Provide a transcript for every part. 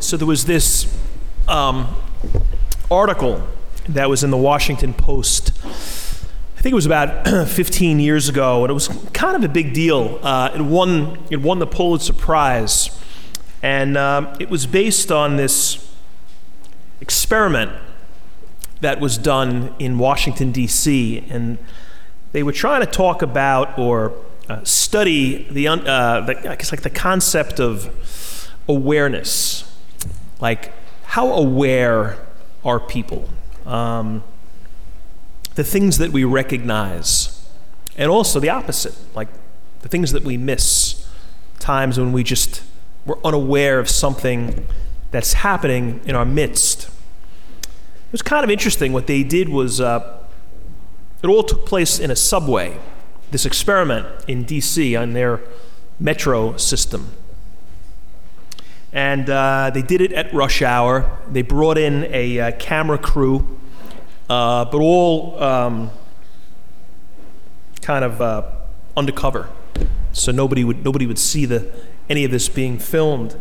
So there was this um, article that was in the Washington Post. I think it was about 15 years ago, and it was kind of a big deal. Uh, it won it won the Pulitzer Prize, and um, it was based on this experiment that was done in Washington D.C. and they were trying to talk about or uh, study the, uh, the I guess like the concept of awareness, like how aware are people, um, the things that we recognize, and also the opposite, like the things that we miss, times when we just we're unaware of something that's happening in our midst. It was kind of interesting. What they did was uh, it all took place in a subway, this experiment in DC on their metro system. And uh, they did it at rush hour. They brought in a uh, camera crew, uh, but all um, kind of uh, undercover, so nobody would nobody would see the any of this being filmed.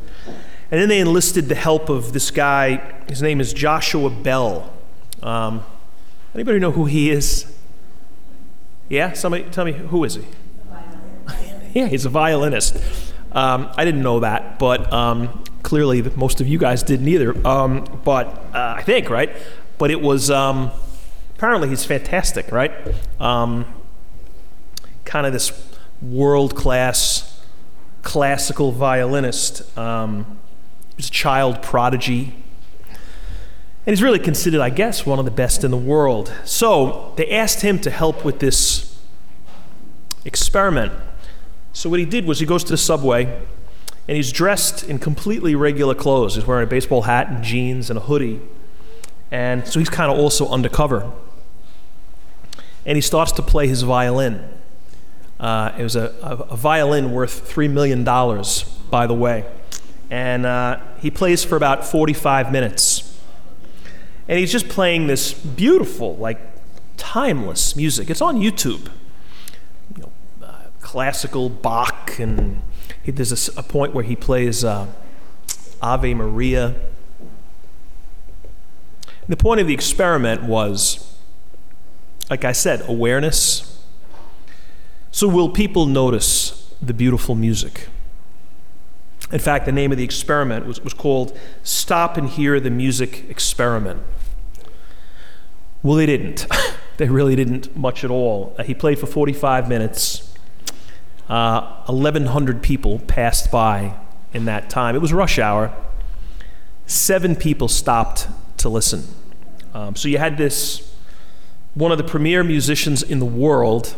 And then they enlisted the help of this guy. His name is Joshua Bell. Um, anybody know who he is? Yeah, somebody tell me who is he? yeah, he's a violinist. Um, I didn't know that, but um, clearly most of you guys didn't either. Um, but uh, I think right. But it was um, apparently he's fantastic, right? Um, kind of this world class classical violinist. Um, he's a child prodigy. And he's really considered, I guess, one of the best in the world. So they asked him to help with this experiment. So what he did was he goes to the subway and he's dressed in completely regular clothes. He's wearing a baseball hat and jeans and a hoodie. And so he's kind of also undercover. And he starts to play his violin. Uh, it was a, a, a, violin worth $3 million, by the way. And uh, he plays for about 45 minutes. And he's just playing this beautiful, like timeless music. It's on YouTube. Classical Bach, and he, there's a, a, point where he plays uh, Ave Maria. The point of the experiment was, like I said, awareness. So, will people notice the beautiful music? In fact, the name of the experiment was, was called Stop and Hear the Music Experiment. Well, they didn't. they really didn't much at all. Uh, he played for 45 minutes. Uh, 1,100 people passed by in that time. It was rush hour. Seven people stopped to listen. Um, so you had this, one of the premier musicians in the world,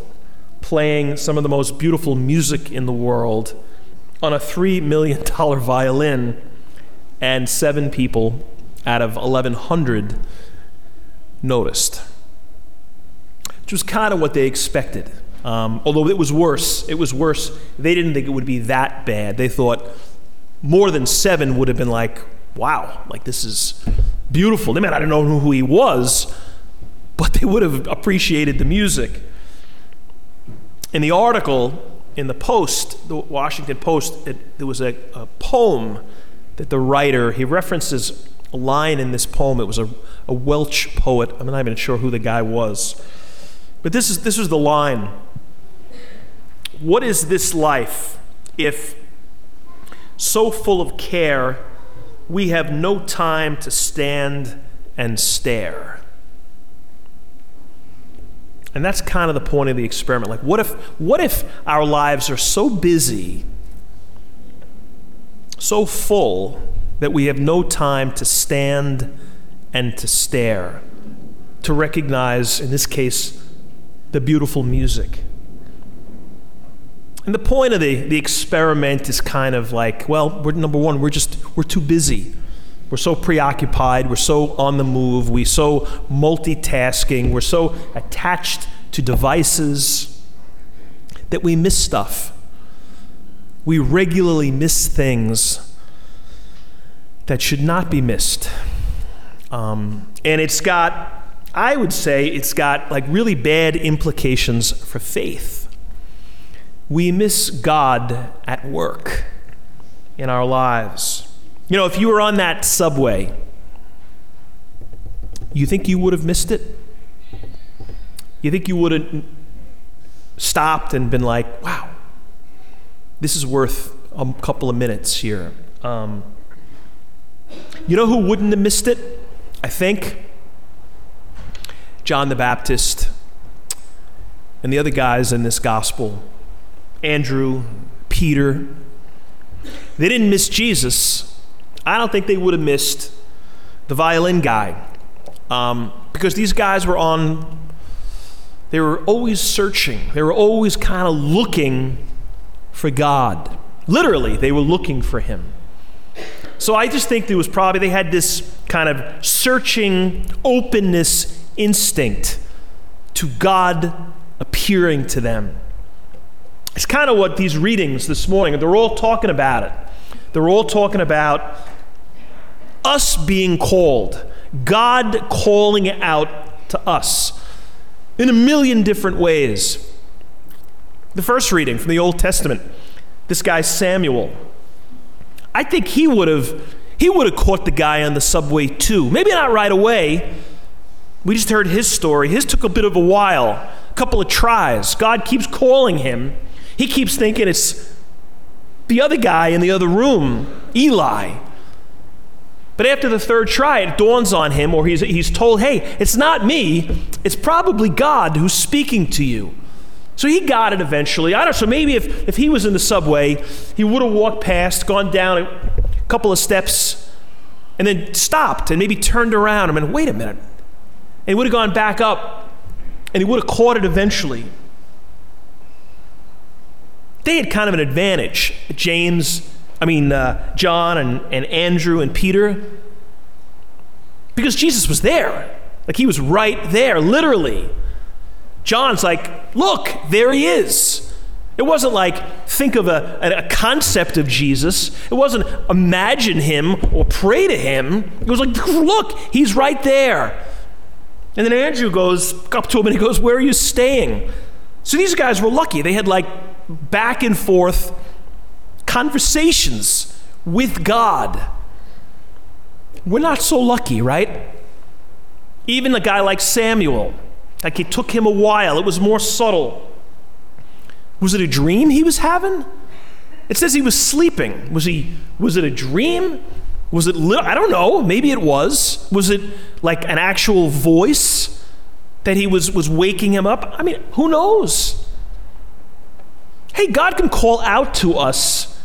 playing some of the most beautiful music in the world on a $3 million violin, and seven people out of 1,100 noticed, which was kind of what they expected. Um, although it was worse, it was worse. They didn't think it would be that bad. They thought more than seven would have been like, wow, like this is beautiful. They might not have known who he was, but they would have appreciated the music. In the article in the Post, the Washington Post, it, there was a, a poem that the writer, he references a line in this poem. It was a, a Welsh poet. I'm not even sure who the guy was. But this, is, this was the line What is this life if, so full of care, we have no time to stand and stare? And that's kind of the point of the experiment. Like, what if, what if our lives are so busy, so full, that we have no time to stand and to stare, to recognize, in this case, the beautiful music. And the point of the, the experiment is kind of like, well, we're, number one, we're just, we're too busy. We're so preoccupied, we're so on the move, we're so multitasking, we're so attached to devices that we miss stuff. We regularly miss things that should not be missed. Um, and it's got, I would say, it's got like really bad implications for faith. We miss God at work in our lives. You know, if you were on that subway, you think you would have missed it? You think you would have stopped and been like, wow, this is worth a couple of minutes here? Um, you know who wouldn't have missed it? I think John the Baptist and the other guys in this gospel Andrew, Peter. They didn't miss Jesus. I don't think they would have missed the violin guy um, because these guys were on, they were always searching, they were always kind of looking for God. Literally, they were looking for Him. So I just think there was probably, they had this kind of searching openness instinct to God appearing to them. It's kind of what these readings this morning, they're all talking about it. They're all talking about us being called, God calling out to us in a million different ways. The first reading from the Old Testament, this guy Samuel. I think he would have he would have caught the guy on the subway too. Maybe not right away. We just heard his story. His took a bit of a while, a couple of tries. God keeps calling him. He keeps thinking it's the other guy in the other room, Eli. But after the third try, it dawns on him, or he's, he's told, hey, it's not me, it's probably God who's speaking to you. So he got it eventually. I don't know. So maybe if, if he was in the subway, he would have walked past, gone down a couple of steps, and then stopped and maybe turned around and went, wait a minute. And he would have gone back up and he would have caught it eventually. They had kind of an advantage. James, I mean, uh, John and, and Andrew and Peter, because Jesus was there. Like he was right there, literally. John's like, look, there he is. It wasn't like think of a, a, concept of Jesus. It wasn't imagine him or pray to him. It was like, look, he's right there. And then Andrew goes up to him and he goes, Where are you staying? So these guys were lucky. They had like back and forth conversations with God. We're not so lucky, right? Even a guy like Samuel, like it took him a while, it was more subtle. Was it a dream he was having? It says he was sleeping. Was he was it a dream? Was it li- I don't know, maybe it was. Was it like an actual voice that he was was waking him up? I mean, who knows? Hey, God can call out to us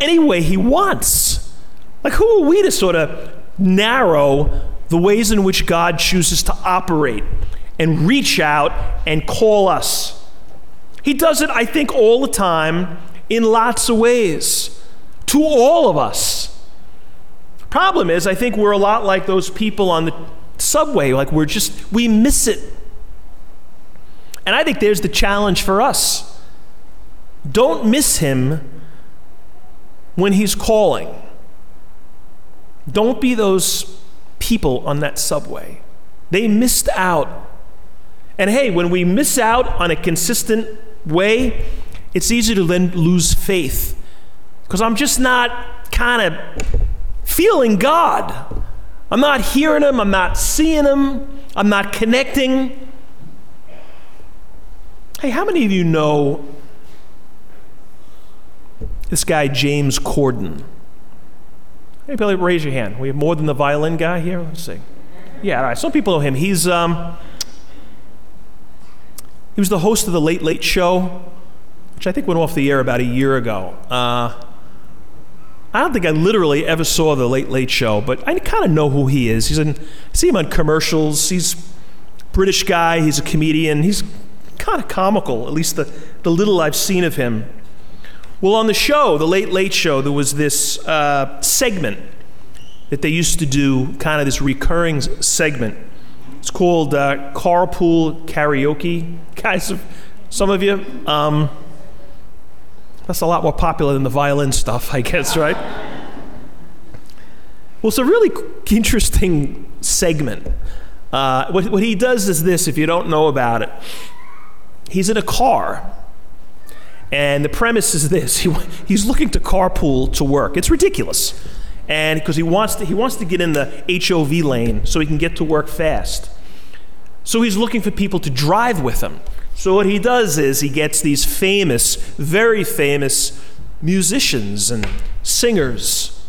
any way he wants. Like who are we to sort of narrow the ways in which God chooses to operate and reach out and call us? He does it, I think, all the time in lots of ways to all of us. Problem is, I think we're a lot like those people on the subway, like we're just, we miss it. And I think there's the challenge for us. Don't miss him when he's calling. Don't be those people on that subway. They missed out. And hey, when we miss out on a consistent way, it's easy to then lose faith. Because I'm just not kind of feeling God. I'm not hearing Him, I'm not seeing Him, I'm not connecting. Hey, how many of you know this guy, James Corden? Maybe raise your hand. We have more than the violin guy here? Let's see. Yeah, all right. Some people know him. He's um, he was the host of the Late Late Show, which I think went off the air about a year ago. Uh, I don't think I literally ever saw the Late Late Show, but I kind of know who he is. He's in, I see him on commercials. He's British guy. He's a comedian. He's kind of comical, at least the, the little I've seen of him. Well, on the show, the Late Late Show, there was this uh, segment that they used to do, kind of this recurring segment. It's called uh, Carpool Karaoke. Guys, some of you, um, that's a lot more popular than the violin stuff, I guess, right? Well, it's a really interesting segment. Uh, what, what he does is this if you don't know about it, he's in a car. And the premise is this he, he's looking to carpool to work. It's ridiculous. and because he wants to he wants to get in the HOV lane so he can get to work fast. So he's looking for people to drive with him. So what he does is he gets these famous, very famous musicians and singers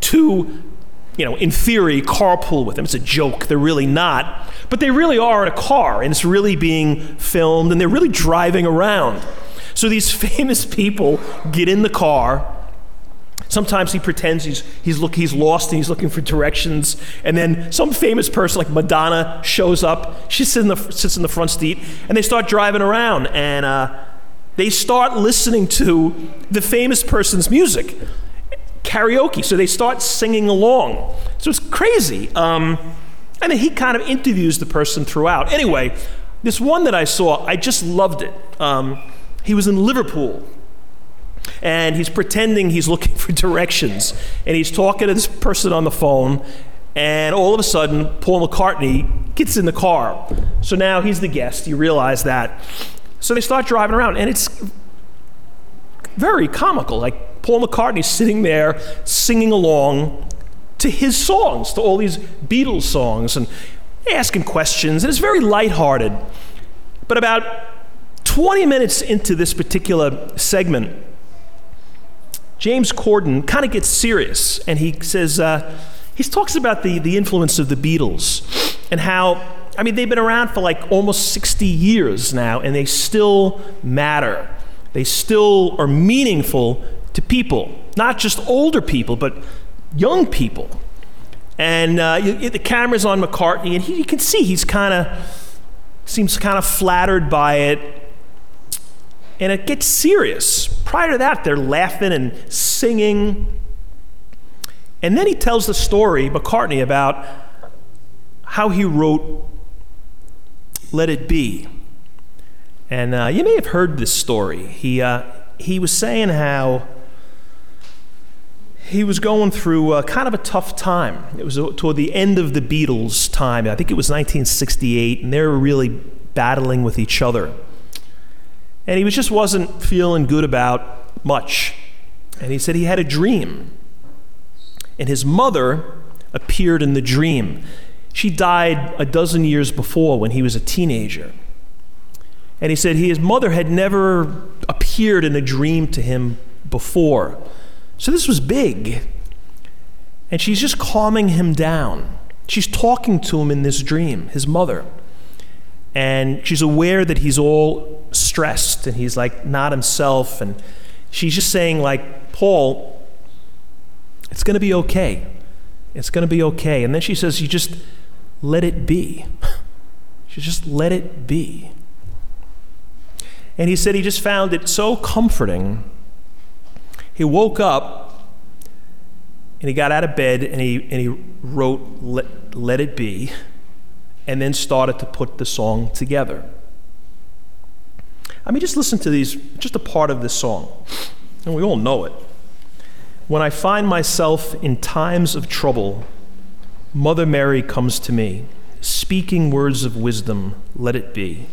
to you know, in theory, carpool with them. It's a joke. They're really not. But they really are in a car, and it's really being filmed, and they're really driving around. So these famous people get in the car. Sometimes he pretends he's, he's, look, he's lost and he's looking for directions. And then some famous person like Madonna shows up. She sits in the, sits in the front seat, and they start driving around. And uh, they start listening to the famous person's music karaoke. So they start singing along. So it's crazy. Um, and he kind of interviews the person throughout. Anyway, this one that I saw, I just loved it. Um, he was in Liverpool. And he's pretending he's looking for directions. And he's talking to this person on the phone. And all of a sudden, Paul McCartney gets in the car. So now he's the guest. You realize that. So they start driving around. And it's very comical. Like Paul McCartney sitting there singing along to his songs, to all these Beatles songs, and asking questions. And it's very lighthearted. But about 20 minutes into this particular segment, James Corden kind of gets serious and he says, uh, he talks about the, the influence of the Beatles and how, I mean, they've been around for like almost 60 years now and they still matter. They still are meaningful to people, not just older people, but young people. And uh, you, the camera's on McCartney, and he, you can see he's kind of seems kind of flattered by it. And it gets serious. Prior to that, they're laughing and singing. And then he tells the story, McCartney, about how he wrote Let It Be. And uh, you may have heard this story. He, uh, he was saying how he was going through uh, kind of a tough time. It was toward the end of the Beatles' time. I think it was 1968, and they were really battling with each other. And he was, just wasn't feeling good about much. And he said he had a dream. And his mother appeared in the dream. She died a dozen years before when he was a teenager. And he said his mother had never appeared in a dream to him before. So this was big. And she's just calming him down. She's talking to him in this dream, his mother. And she's aware that he's all stressed and he's like not himself. And she's just saying, like, Paul, it's going to be okay. It's going to be okay. And then she says, You just let it be. she just let it be. And he said he just found it so comforting he woke up and he got out of bed and he, and he wrote let, let It Be and then started to put the song together. I mean, just listen to these, just a part of this song, and we all know it. When I find myself in times of trouble, Mother Mary comes to me, speaking words of wisdom, let it be.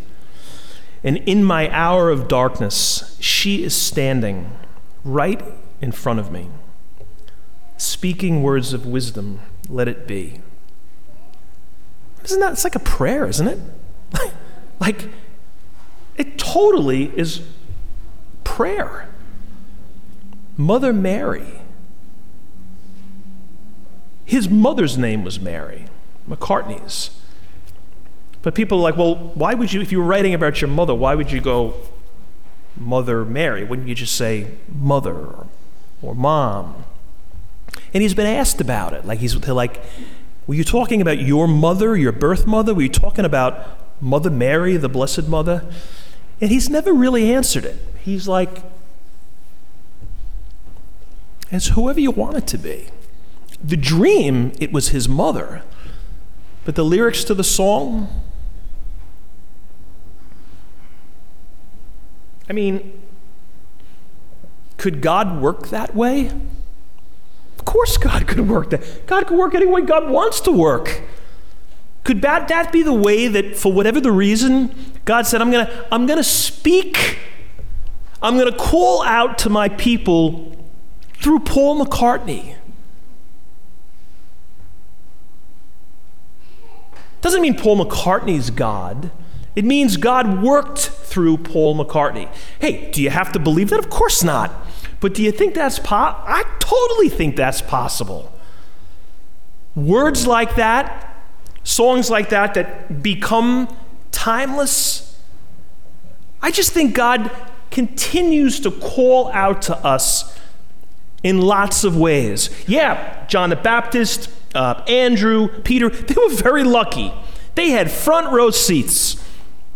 And in my hour of darkness, she is standing right in front of me. Speaking words of wisdom, let it be. Isn't that, it's like a prayer, isn't it? like, it totally is prayer. Mother Mary. His mother's name was Mary, McCartney's. But people are like, well, why would you, if you were writing about your mother, why would you go Mother Mary? Wouldn't you just say mother or, or mom? And he's been asked about it. Like he's like, were you talking about your mother, your birth mother? Were you talking about Mother Mary, the Blessed Mother? And he's never really answered it. He's like, it's whoever you want it to be. The dream, it was his mother. But the lyrics to the song, I mean, could God work that way? Of course, God could work that. God could work any way God wants to work. Could that, that be the way that, for whatever the reason, God said, I'm going to I'm going to speak, I'm going to call out to my people through Paul McCartney? Doesn't mean Paul McCartney's God. It means God worked through Paul McCartney. Hey, do you have to believe that? Of course not. But do you think that's possible? I totally think that's possible. Words like that songs like that that become timeless. I just think God continues to call out to us in lots of ways. Yeah, John the Baptist, uh, Andrew, Peter, they were very lucky. They had front row seats.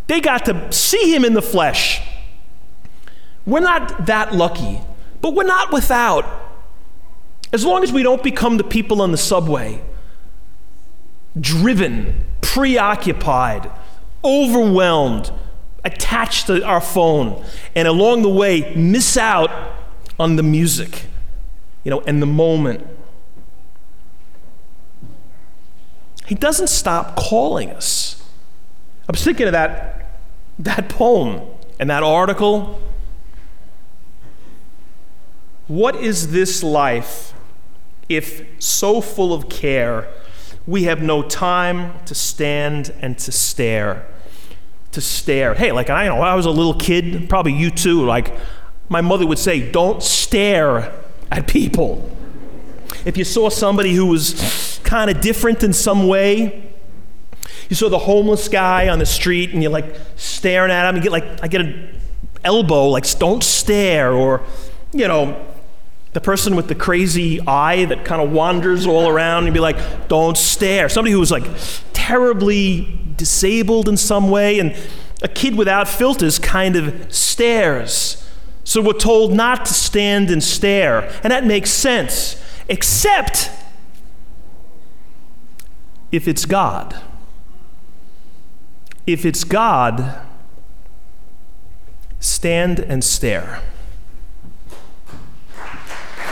They got to see him in the flesh. We're not that lucky, but we're not without. As long as we don't become the people on the subway, driven, preoccupied, overwhelmed, attached to our phone, and along the way miss out on the music, you know, and the moment. He doesn't stop calling us. I was thinking of that, that poem and that article. What is this life if so full of care we have no time to stand and to stare? To stare. Hey, like I know, I was a little kid, probably you too, like my mother would say, don't stare at people. If you saw somebody who was kind of different in some way, you saw the homeless guy on the street and you're like staring at him, you get like, I get an elbow, like, don't stare, or, you know, the person with the crazy eye that kind of wanders all around and be like, don't stare. Somebody who was like terribly disabled in some way, and a kid without filters kind of stares. So we're told not to stand and stare, and that makes sense, except if it's God. If it's God, stand and stare.